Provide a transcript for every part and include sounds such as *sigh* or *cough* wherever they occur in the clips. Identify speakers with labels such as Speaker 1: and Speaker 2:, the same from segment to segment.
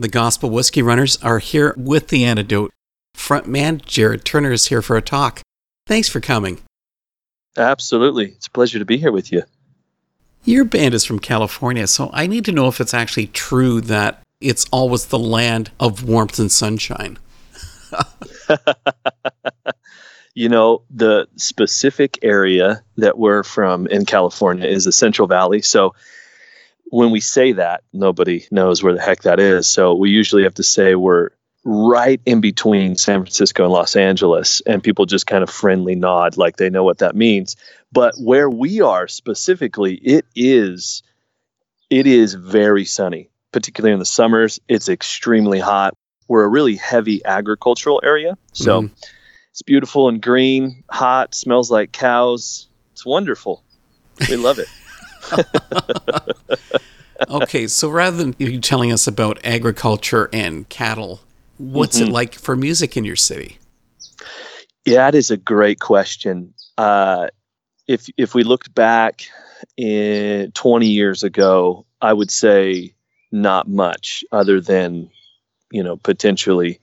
Speaker 1: The Gospel Whiskey Runners are here with the antidote. Frontman Jared Turner is here for a talk. Thanks for coming.
Speaker 2: Absolutely. It's a pleasure to be here with you.
Speaker 1: Your band is from California, so I need to know if it's actually true that it's always the land of warmth and sunshine. *laughs*
Speaker 2: you know, the specific area that we're from in California is the Central Valley. So when we say that, nobody knows where the heck that is. So we usually have to say we're right in between San Francisco and Los Angeles, and people just kind of friendly nod like they know what that means. But where we are specifically, it is it is very sunny, particularly in the summers. It's extremely hot. We're a really heavy agricultural area, so mm-hmm. it's beautiful and green, hot, smells like cows. It's wonderful. We love it. *laughs* *laughs*
Speaker 1: okay, so rather than you telling us about agriculture and cattle, what's mm-hmm. it like for music in your city?
Speaker 2: Yeah, that is a great question. Uh, if if we looked back in 20 years ago, I would say not much other than you know potentially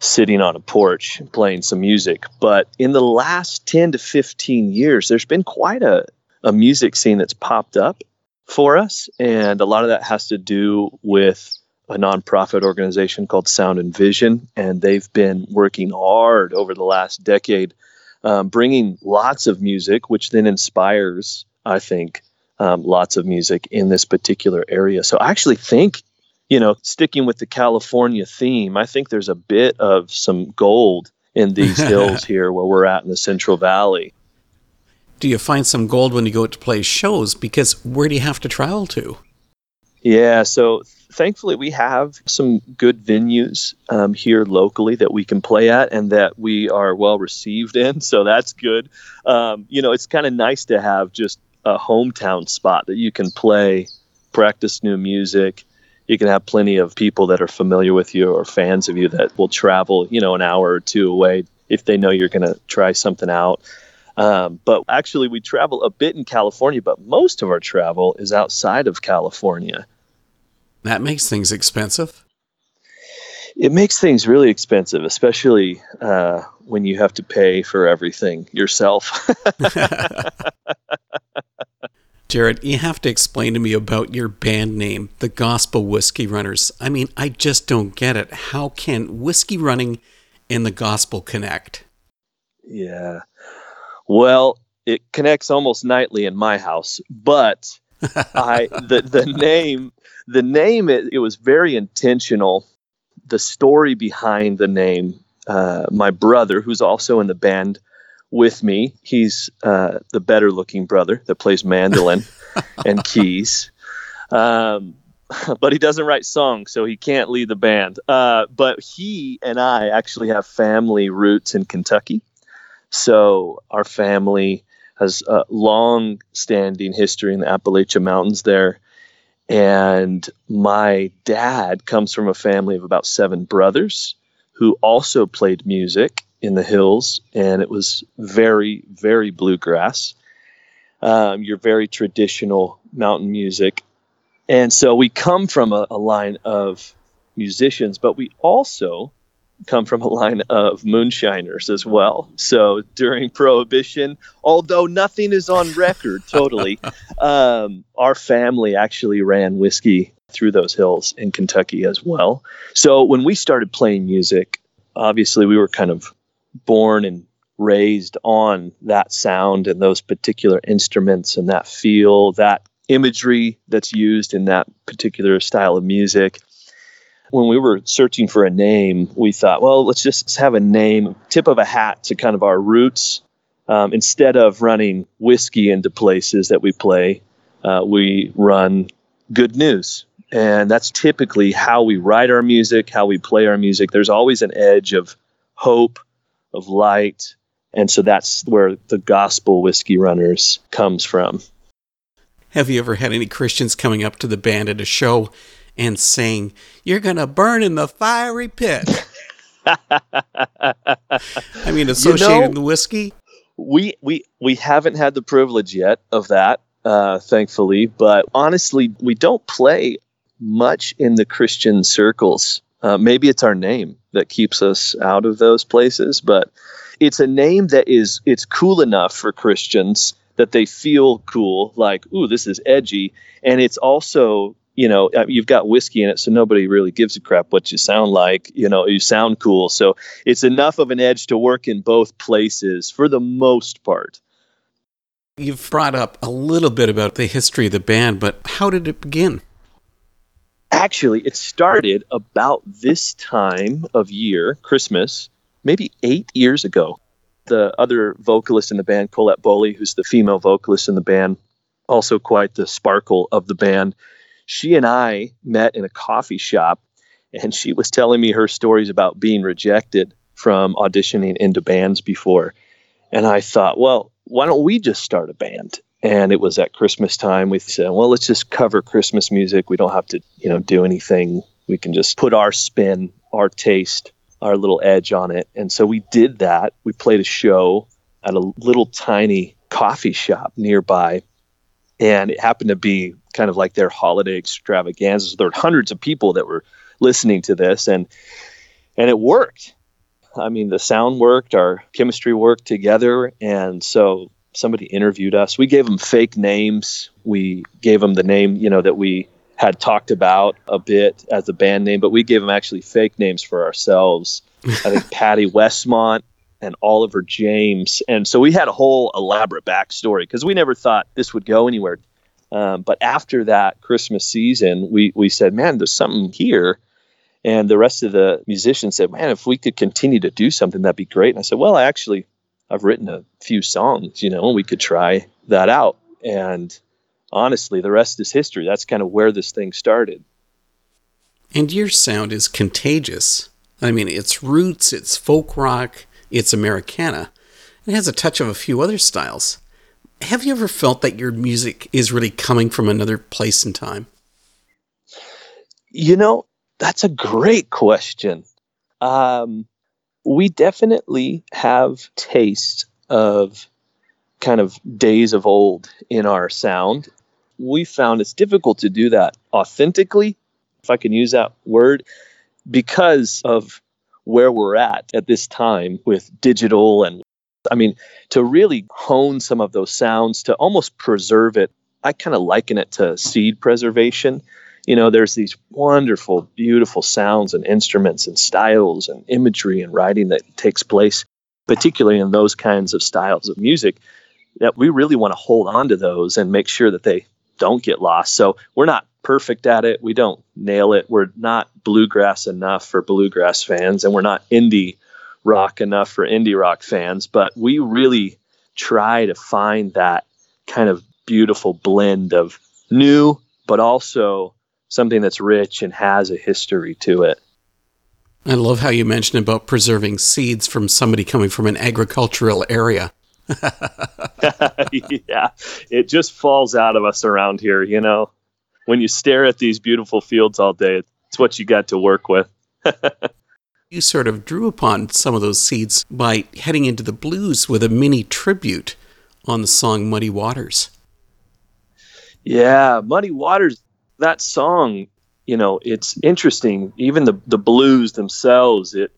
Speaker 2: sitting on a porch playing some music. But in the last 10 to 15 years, there's been quite a a music scene that's popped up for us. And a lot of that has to do with a nonprofit organization called Sound and Vision. And they've been working hard over the last decade, um, bringing lots of music, which then inspires, I think, um, lots of music in this particular area. So I actually think, you know, sticking with the California theme, I think there's a bit of some gold in these *laughs* hills here where we're at in the Central Valley
Speaker 1: do you find some gold when you go to play shows? Because where do you have to travel to?
Speaker 2: Yeah, so thankfully we have some good venues um, here locally that we can play at and that we are well received in. So that's good. Um, you know, it's kind of nice to have just a hometown spot that you can play, practice new music. You can have plenty of people that are familiar with you or fans of you that will travel, you know, an hour or two away if they know you're going to try something out. Um, but actually, we travel a bit in California, but most of our travel is outside of California.
Speaker 1: That makes things expensive.
Speaker 2: It makes things really expensive, especially uh, when you have to pay for everything yourself. *laughs* *laughs*
Speaker 1: Jared, you have to explain to me about your band name, the Gospel Whiskey Runners. I mean, I just don't get it. How can whiskey running and the gospel connect?
Speaker 2: Yeah. Well, it connects almost nightly in my house, but *laughs* I the the name the name it, it was very intentional. The story behind the name, uh, my brother, who's also in the band with me, he's uh, the better looking brother that plays mandolin *laughs* and keys. Um, *laughs* but he doesn't write songs, so he can't lead the band. Uh, but he and I actually have family roots in Kentucky. So our family has a long standing history in the Appalachian Mountains there. And my dad comes from a family of about seven brothers who also played music in the hills. And it was very, very bluegrass. Um, your very traditional mountain music. And so we come from a, a line of musicians, but we also come from a line of moonshiners as well. So during Prohibition, although nothing is on record totally, *laughs* um, our family actually ran whiskey through those hills in Kentucky as well. So when we started playing music, obviously we were kind of born and raised on that sound and those particular instruments and that feel, that imagery that's used in that particular style of music when we were searching for a name, we thought, well, let's just have a name, tip of a hat to kind of our roots. Um, instead of running whiskey into places that we play, uh, we run good news. And that's typically how we write our music, how we play our music. There's always an edge of hope, of light. And so that's where the gospel whiskey runners comes from.
Speaker 1: Have you ever had any Christians coming up to the band at a show and saying, You're going to burn in the fiery pit. *laughs* I mean, associated you know, the whiskey.
Speaker 2: We we we haven't had the privilege yet of that, uh, thankfully. But honestly, we don't play much in the Christian circles. Uh, maybe it's our name that keeps us out of those places, but it's a name that is it's cool enough for Christians that they feel cool, like, ooh, this is edgy. And it's also, you know, uh, you've got whiskey in it, so nobody really gives a crap what you sound like. You know, you sound cool. So it's enough of an edge to work in both places for the most part.
Speaker 1: You've brought up a little bit about the history of the band, but how did it begin?
Speaker 2: Actually, it started about this time of year, Christmas, maybe eight years ago. The other vocalist in the band, Colette Bowley, who's the female vocalist in the band, also quite the sparkle of the band, she and I met in a coffee shop, and she was telling me her stories about being rejected from auditioning into bands before. And I thought, well, why don't we just start a band? and it was at Christmas time. We said, well, let's just cover Christmas music. We don't have to, you know, do anything. We can just put our spin, our taste, our little edge on it. And so we did that. We played a show at a little tiny coffee shop nearby. And it happened to be kind of like their holiday extravaganza. There were hundreds of people that were listening to this and and it worked. I mean, the sound worked, our chemistry worked together, and so somebody interviewed us. We gave them fake names. We gave them the name, you know, that we had talked about a bit as a band name, but we gave them actually fake names for ourselves. I think *laughs* Patty Westmont and Oliver James. And so we had a whole elaborate backstory because we never thought this would go anywhere. Um, but after that Christmas season, we, we said, man, there's something here. And the rest of the musicians said, man, if we could continue to do something, that'd be great. And I said, well, actually, I've written a few songs, you know, and we could try that out. And honestly, the rest is history. That's kind of where this thing started.
Speaker 1: And your sound is contagious. I mean, it's roots, it's folk rock, it's Americana. It has a touch of a few other styles. Have you ever felt that your music is really coming from another place and time?
Speaker 2: You know, that's a great question. Um, we definitely have tastes of kind of days of old in our sound. We found it's difficult to do that authentically, if I can use that word, because of where we're at at this time with digital and I mean, to really hone some of those sounds, to almost preserve it, I kind of liken it to seed preservation you know, there's these wonderful, beautiful sounds and instruments and styles and imagery and writing that takes place, particularly in those kinds of styles of music, that we really want to hold on to those and make sure that they don't get lost. So we're not perfect at it. We don't nail it. We're not bluegrass enough for bluegrass fans, and we're not indie rock enough for indie rock fans, but we really try to find that kind of beautiful blend of new, but also something that's rich and has a history to it.
Speaker 1: I love how you mentioned about preserving seeds from somebody coming from an agricultural area. *laughs*
Speaker 2: yeah, it just falls out of us around here, you know. When you stare at these beautiful fields all day, it's what you got to work with. *laughs*
Speaker 1: you sort of drew upon some of those seeds by heading into the blues with a mini tribute on the song Muddy Waters.
Speaker 2: Yeah, Muddy Waters that song, you know, it's interesting. Even the the blues themselves, it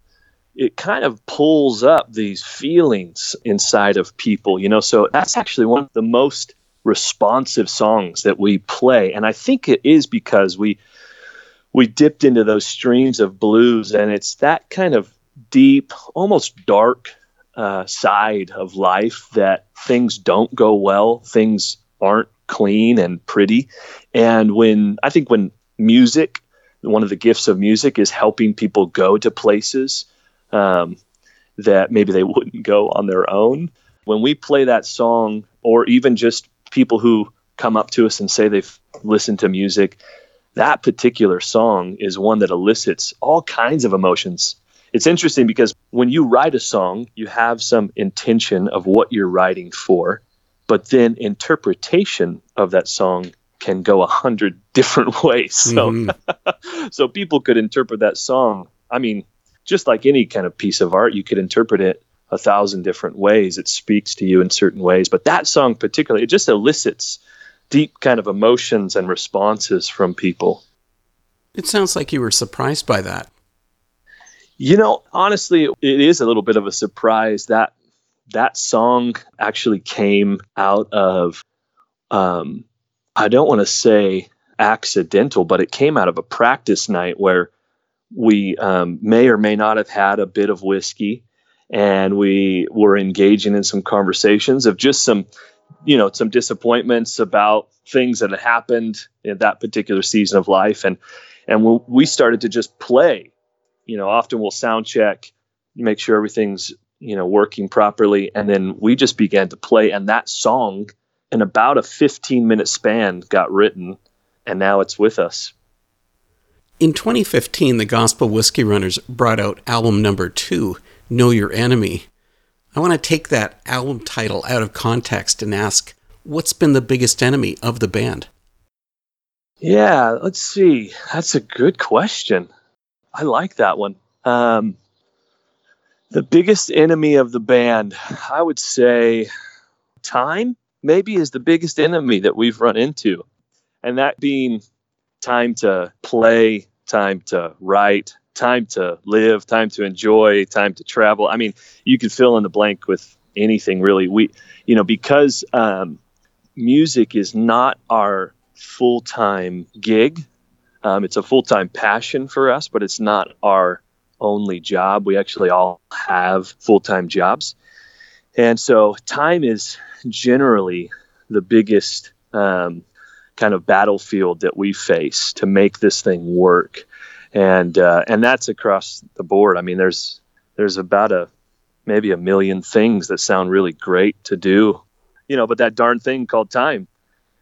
Speaker 2: it kind of pulls up these feelings inside of people, you know. So that's actually one of the most responsive songs that we play, and I think it is because we we dipped into those streams of blues, and it's that kind of deep, almost dark uh, side of life that things don't go well, things aren't clean and pretty. And when I think when music, one of the gifts of music is helping people go to places um, that maybe they *laughs* wouldn't go on their own. When we play that song, or even just people who come up to us and say they've listened to music, that particular song is one that elicits all kinds of emotions. It's interesting because when you write a song, you have some intention of what you're writing for but then interpretation of that song can go a hundred *laughs* different ways. So, mm-hmm. *laughs* so people could interpret that song. I mean, just like any kind of piece of art, you could interpret it a thousand different ways. It speaks to you in certain ways, but that song particularly, it just elicits deep kind of emotions and responses from people.
Speaker 1: It sounds like you were surprised by that.
Speaker 2: You know, honestly, it is a little bit of a surprise that that song actually came out of, um, I don't want to say accidental, but it came out of a practice night where we um, may or may not have had a bit of whiskey and we were engaging in some conversations of just some you know some disappointments about things that had happened in that particular season of life. And and we started to just play you know often we'll sound check make sure everything's you know working properly. And then we just began to play. And that song in about a 15 minute span got written. And now it's with us.
Speaker 1: In 2015 the gospel whiskey runners brought out album number two know your enemy I want to take that album title out of context and ask what's been the biggest enemy of the band?
Speaker 2: Yeah, let's see. That's a good question. I like that one. Um, the biggest enemy of the band, I would say time maybe is the biggest enemy that we've run into. And that being time to play, time to write, time to live, time to enjoy, time to travel. I mean, you can fill in the blank with anything really. We, you know, because um, music is not our full time gig. Um, it's a full time passion for us, but it's not our only job. We actually all have full time jobs. And so time is generally the biggest um, kind of battlefield that we face to make this thing work and uh, and that's across the board. I mean, there's there's about a maybe a million things that sound really great to do, you know, but that darn thing called time,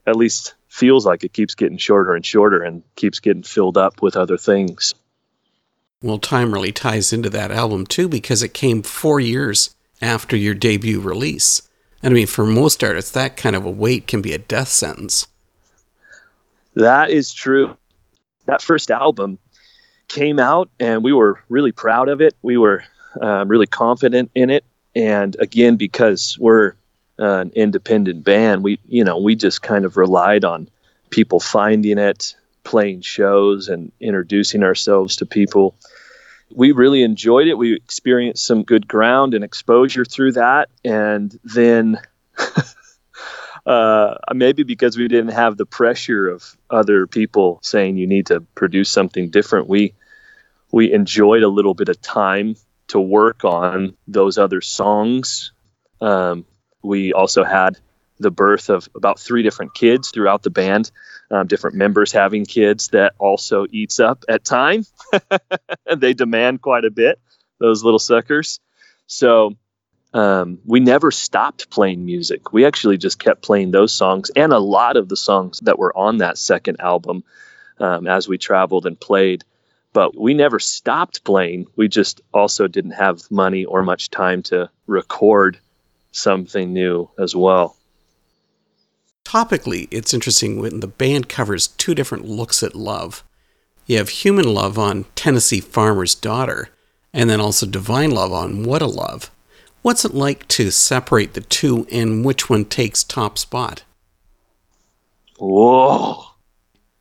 Speaker 2: at least feels like it keeps getting shorter and shorter and keeps getting filled up with other things.
Speaker 1: Well, time really ties into that album too because it came four years after your debut release. And I mean, for most artists, that kind of a wait can be a death sentence.
Speaker 2: That is true. That first album, came out and we were really proud of it. We were um, really confident in it. And again, because we're an independent band, we, you know, we just kind of relied on people finding it, playing shows and introducing ourselves to people. We really enjoyed it. We experienced some good ground and exposure through that. And then *laughs* uh, maybe because we didn't have the pressure of other people saying you need to produce something different, we we enjoyed a little bit of time to work on those other songs. Um, we also had the birth of about three different kids throughout the band, um, different members having kids that also eats up at time. *laughs* they demand quite a bit, those little suckers. So um, we never stopped playing music. We actually just kept playing those songs and a lot of the songs that were on that second album um, as we traveled and played but we never stopped playing. We just also didn't have money or much time to record something new as well.
Speaker 1: Topically, it's interesting when the band covers two different looks at love. You have human love on Tennessee Farmer's Daughter, and then also divine love on What a Love. What's it like to separate the two and which one takes top spot?
Speaker 2: Whoa.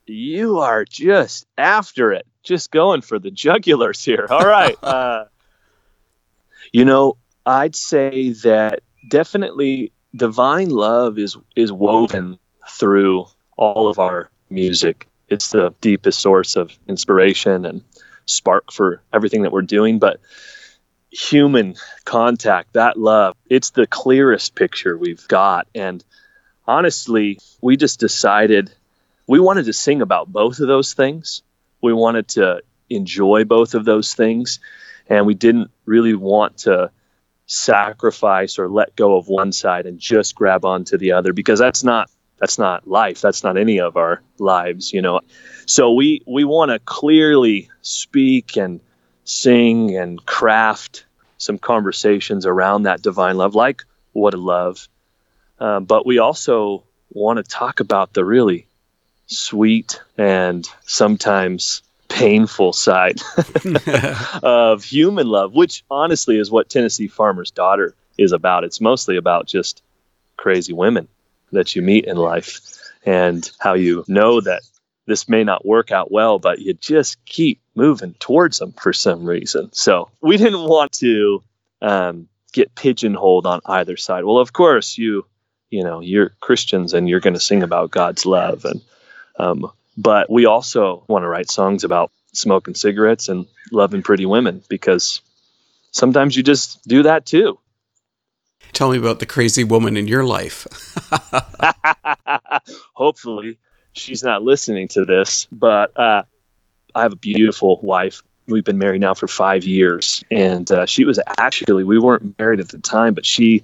Speaker 2: You are just after it just going for the jugulars here. All right. *laughs* Uh, you know, I'd say that definitely divine love is is woven through all of our music. It's the deepest source of inspiration and spark for everything that we're doing. But human contact, that love, it's the clearest picture we've got. And honestly, we just decided we wanted to sing about both of those things we wanted to enjoy both of those things and we didn't really want to sacrifice or let go of one side and just grab onto the other because that's not that's not life. That's not any of our lives you know. So we we want to clearly speak and sing and craft some conversations around that divine love like what a love. Um, but we also want to talk about the really sweet and sometimes painful side *laughs* of human love, which honestly is what Tennessee Farmer's Daughter is about. It's mostly about just crazy women that you meet in life and how you know that this may not work out well, but you just keep moving towards them for some reason. So we didn't want to um, get pigeonholed on either side. Well, of course, you you know you're Christians and you're going to sing about God's love, and um, but we also want to write songs about smoking cigarettes and loving pretty women because sometimes you just do that too.
Speaker 1: Tell me about the crazy woman in your life. *laughs*
Speaker 2: Hopefully, she's not listening to this, but uh, I have a beautiful wife. We've been married now for five years, and uh, she was actually we weren't married at the time, but she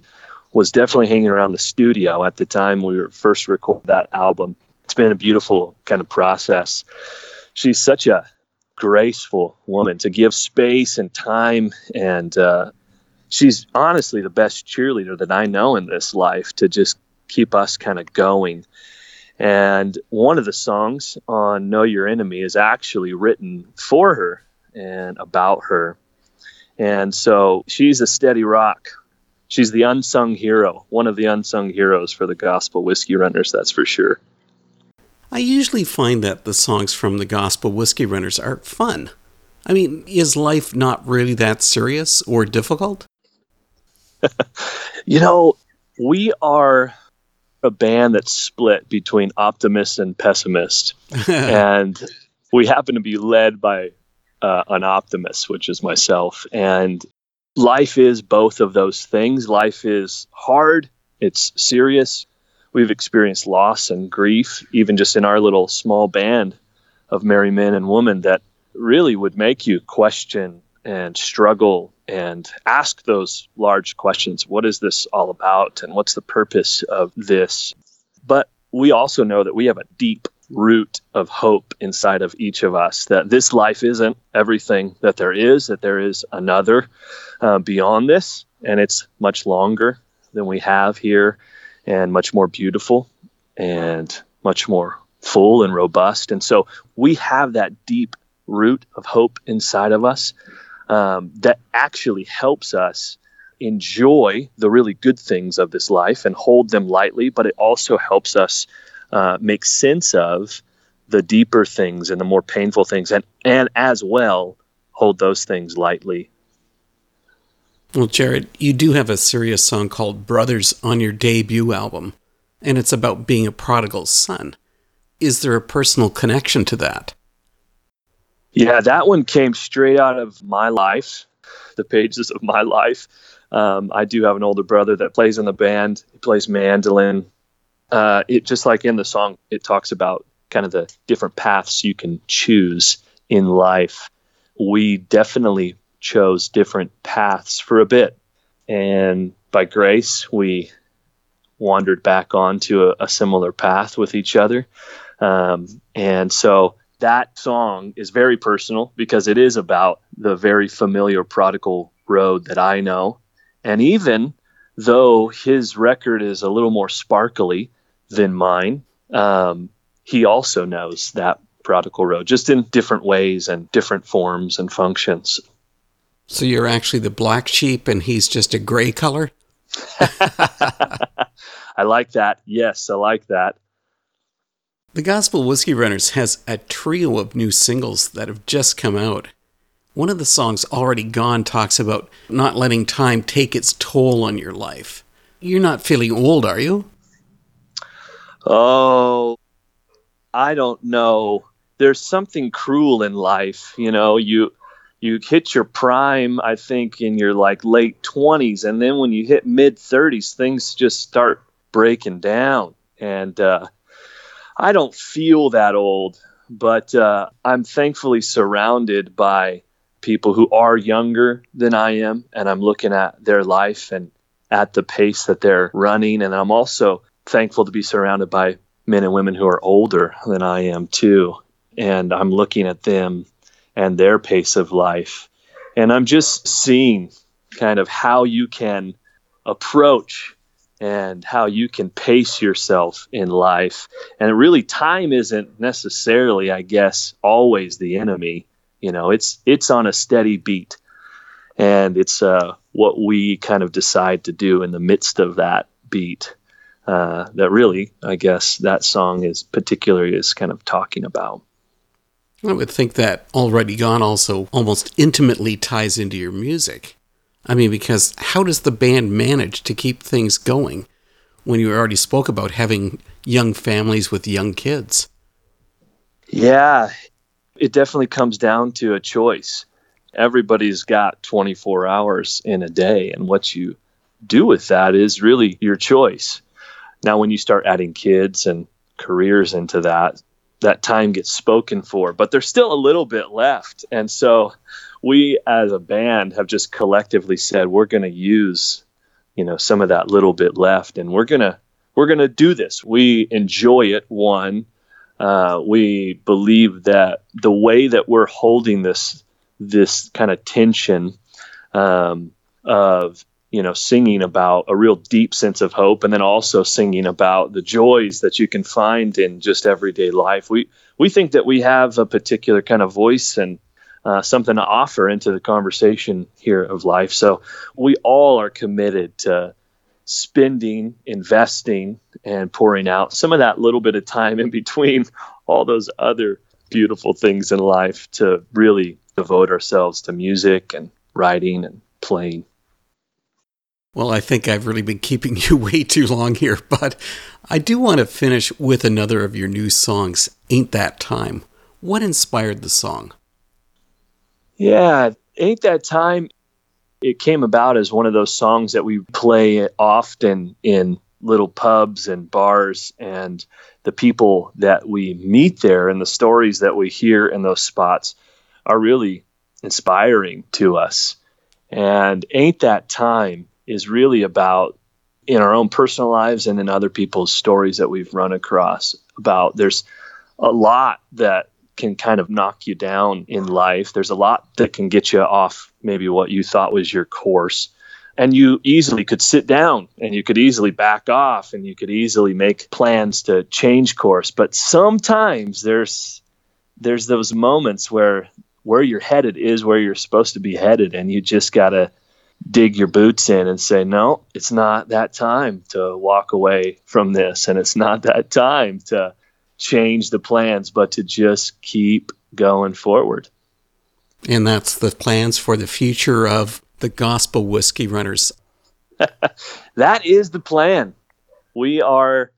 Speaker 2: was definitely hanging around the studio at the time we were first recording that album. It's been a beautiful kind of process. She's such a graceful woman to give space and time and uh, she's honestly the best cheerleader that I know in this life to just keep us kind of going. And one of the songs on Know Your Enemy is actually written for her and about her. And so she's a steady rock. She's the unsung hero, one of the unsung heroes for the gospel whiskey runners, that's for sure.
Speaker 1: I usually find that the songs from the gospel whiskey runners are fun. I mean, is life not really that serious or difficult? *laughs*
Speaker 2: you know, we are a band that's split between optimist and pessimist, *laughs* and we happen to be led by uh, an optimist, which is myself. And life is both of those things. Life is hard. It's serious. We've experienced loss and grief, even just in our little small band of merry men and women, that really would make you question and struggle and ask those large questions. What is this all about? And what's the purpose of this? But we also know that we have a deep root of hope inside of each of us that this life isn't everything that there is, that there is another uh, beyond this, and it's much longer than we have here, and much more beautiful and much more full and robust. And so we have that deep root of hope inside of us um, that actually helps us enjoy the really good things of this life and hold them lightly, but it also helps us uh, make sense of the deeper things and the more painful things, and, and as well hold those things lightly.
Speaker 1: Well, Jared, you do have a serious song called Brothers on your debut album, and it's about being a prodigal son. Is there a personal connection to that?
Speaker 2: Yeah, that one came straight out of my life, the pages of my life. Um, I do have an older brother that plays in the band. He plays mandolin. Uh, it just like in the song, it talks about kind of the different paths you can choose in life. We definitely chose different paths for a bit, and by grace, we wandered back onto a, a similar path with each other. Um, and so that song is very personal because it is about the very familiar prodigal road that I know. And even though his record is a little more sparkly than mine, um, he also knows that prodigal road, just in different ways and different forms and functions.
Speaker 1: So you're actually the black sheep and he's just a gray color? *laughs*
Speaker 2: I like that. Yes, I like that.
Speaker 1: The Gospel Whiskey Runners has a trio of new singles that have just come out. One of the songs, Already Gone, talks about not letting time take its toll on your life. You're not feeling old, are you?
Speaker 2: Oh, I don't know. There's something cruel in life. You know, you you hit your prime, I think, in your like late 20s. And then when you hit mid 30s, things just start breaking down. And, uh, I don't feel that old, but uh, I'm thankfully surrounded by people who are younger than I am, and I'm looking at their life and at the pace that they're running. And I'm also thankful to be surrounded by men and women who are older than I am too. And I'm looking at them and their pace of life. And I'm just seeing kind of how you can approach and how you can pace yourself in life. And really, time isn't necessarily, I guess, always the enemy. You know, it's it's on a steady beat, and it's uh, what we kind of decide to do in the midst of that beat. uh, that really, I guess, that song is particularly is kind of talking about.
Speaker 1: I would think that Already Gone also almost intimately ties into your music. I mean, because how does the band manage to keep things going when you already spoke about having young families with young kids?
Speaker 2: Yeah, it definitely comes down to a choice. Everybody's got 24 hours in a day, and what you do with that is really your choice. Now, when you start adding kids and careers into that, that time gets spoken for, but there's still a little bit left. And so we as a band have just collectively said we're going to use, you know, some of that little bit left and we're going to we're going to do this. We enjoy it one. Uh, we believe that the way that we're holding this this kind of tension um, of you know, singing about a real deep sense of hope, and then also singing about the joys that you can find in just everyday life. We we think that we have a particular kind of voice and uh, something to offer into the conversation here of life. So we all are committed to spending, investing, and pouring out some of that little bit of time in *laughs* between all those other beautiful things in life to really devote ourselves to music and writing and playing.
Speaker 1: Well, I think I've really been keeping *laughs* you way too long here, but I do want to finish with another of your new songs, Ain't That Time. What inspired the song?
Speaker 2: Yeah, Ain't That Time. It came about as one of those songs that we play often in little pubs and bars, and the people that we meet there and the stories that we hear in those spots are really inspiring to us. And Ain't That Time is really about in our own personal lives and in other people's stories that we've run across about there's a lot that can kind of knock you down in life. There's a lot that can get you off maybe what you thought was your course. And you easily could sit down and you could easily back off and you could easily make plans to change course. But sometimes there's there's those moments where where you're headed is where you're supposed to be headed and you just got to dig your boots in and say, no, it's not that time to walk away from this. And it's not that time to change the plans, but to just keep going forward.
Speaker 1: And that's the plans for the future of the gospel whiskey runners. *laughs*
Speaker 2: that is the plan. We are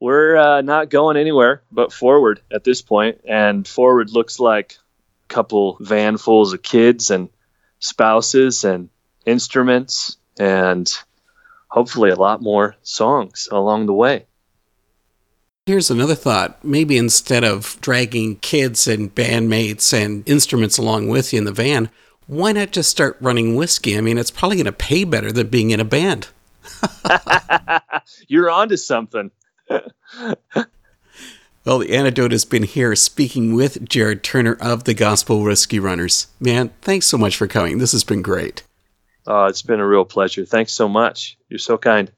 Speaker 2: we're uh, not going anywhere but forward at this point and forward looks like a couple vanfuls of kids and spouses and instruments, and hopefully a lot more songs along the way.
Speaker 1: Here's another thought. Maybe instead of dragging kids and bandmates and instruments along with you in the van, why not just start running whiskey? I mean, it's probably going to pay better than being in a band. *laughs* *laughs*
Speaker 2: You're onto something.
Speaker 1: well, the antidote has been here speaking with Jared Turner of the Gospel Whiskey Runners. Man, thanks so much for coming. This has been great.
Speaker 2: Uh, it's been a real pleasure. Thanks so much. You're so kind.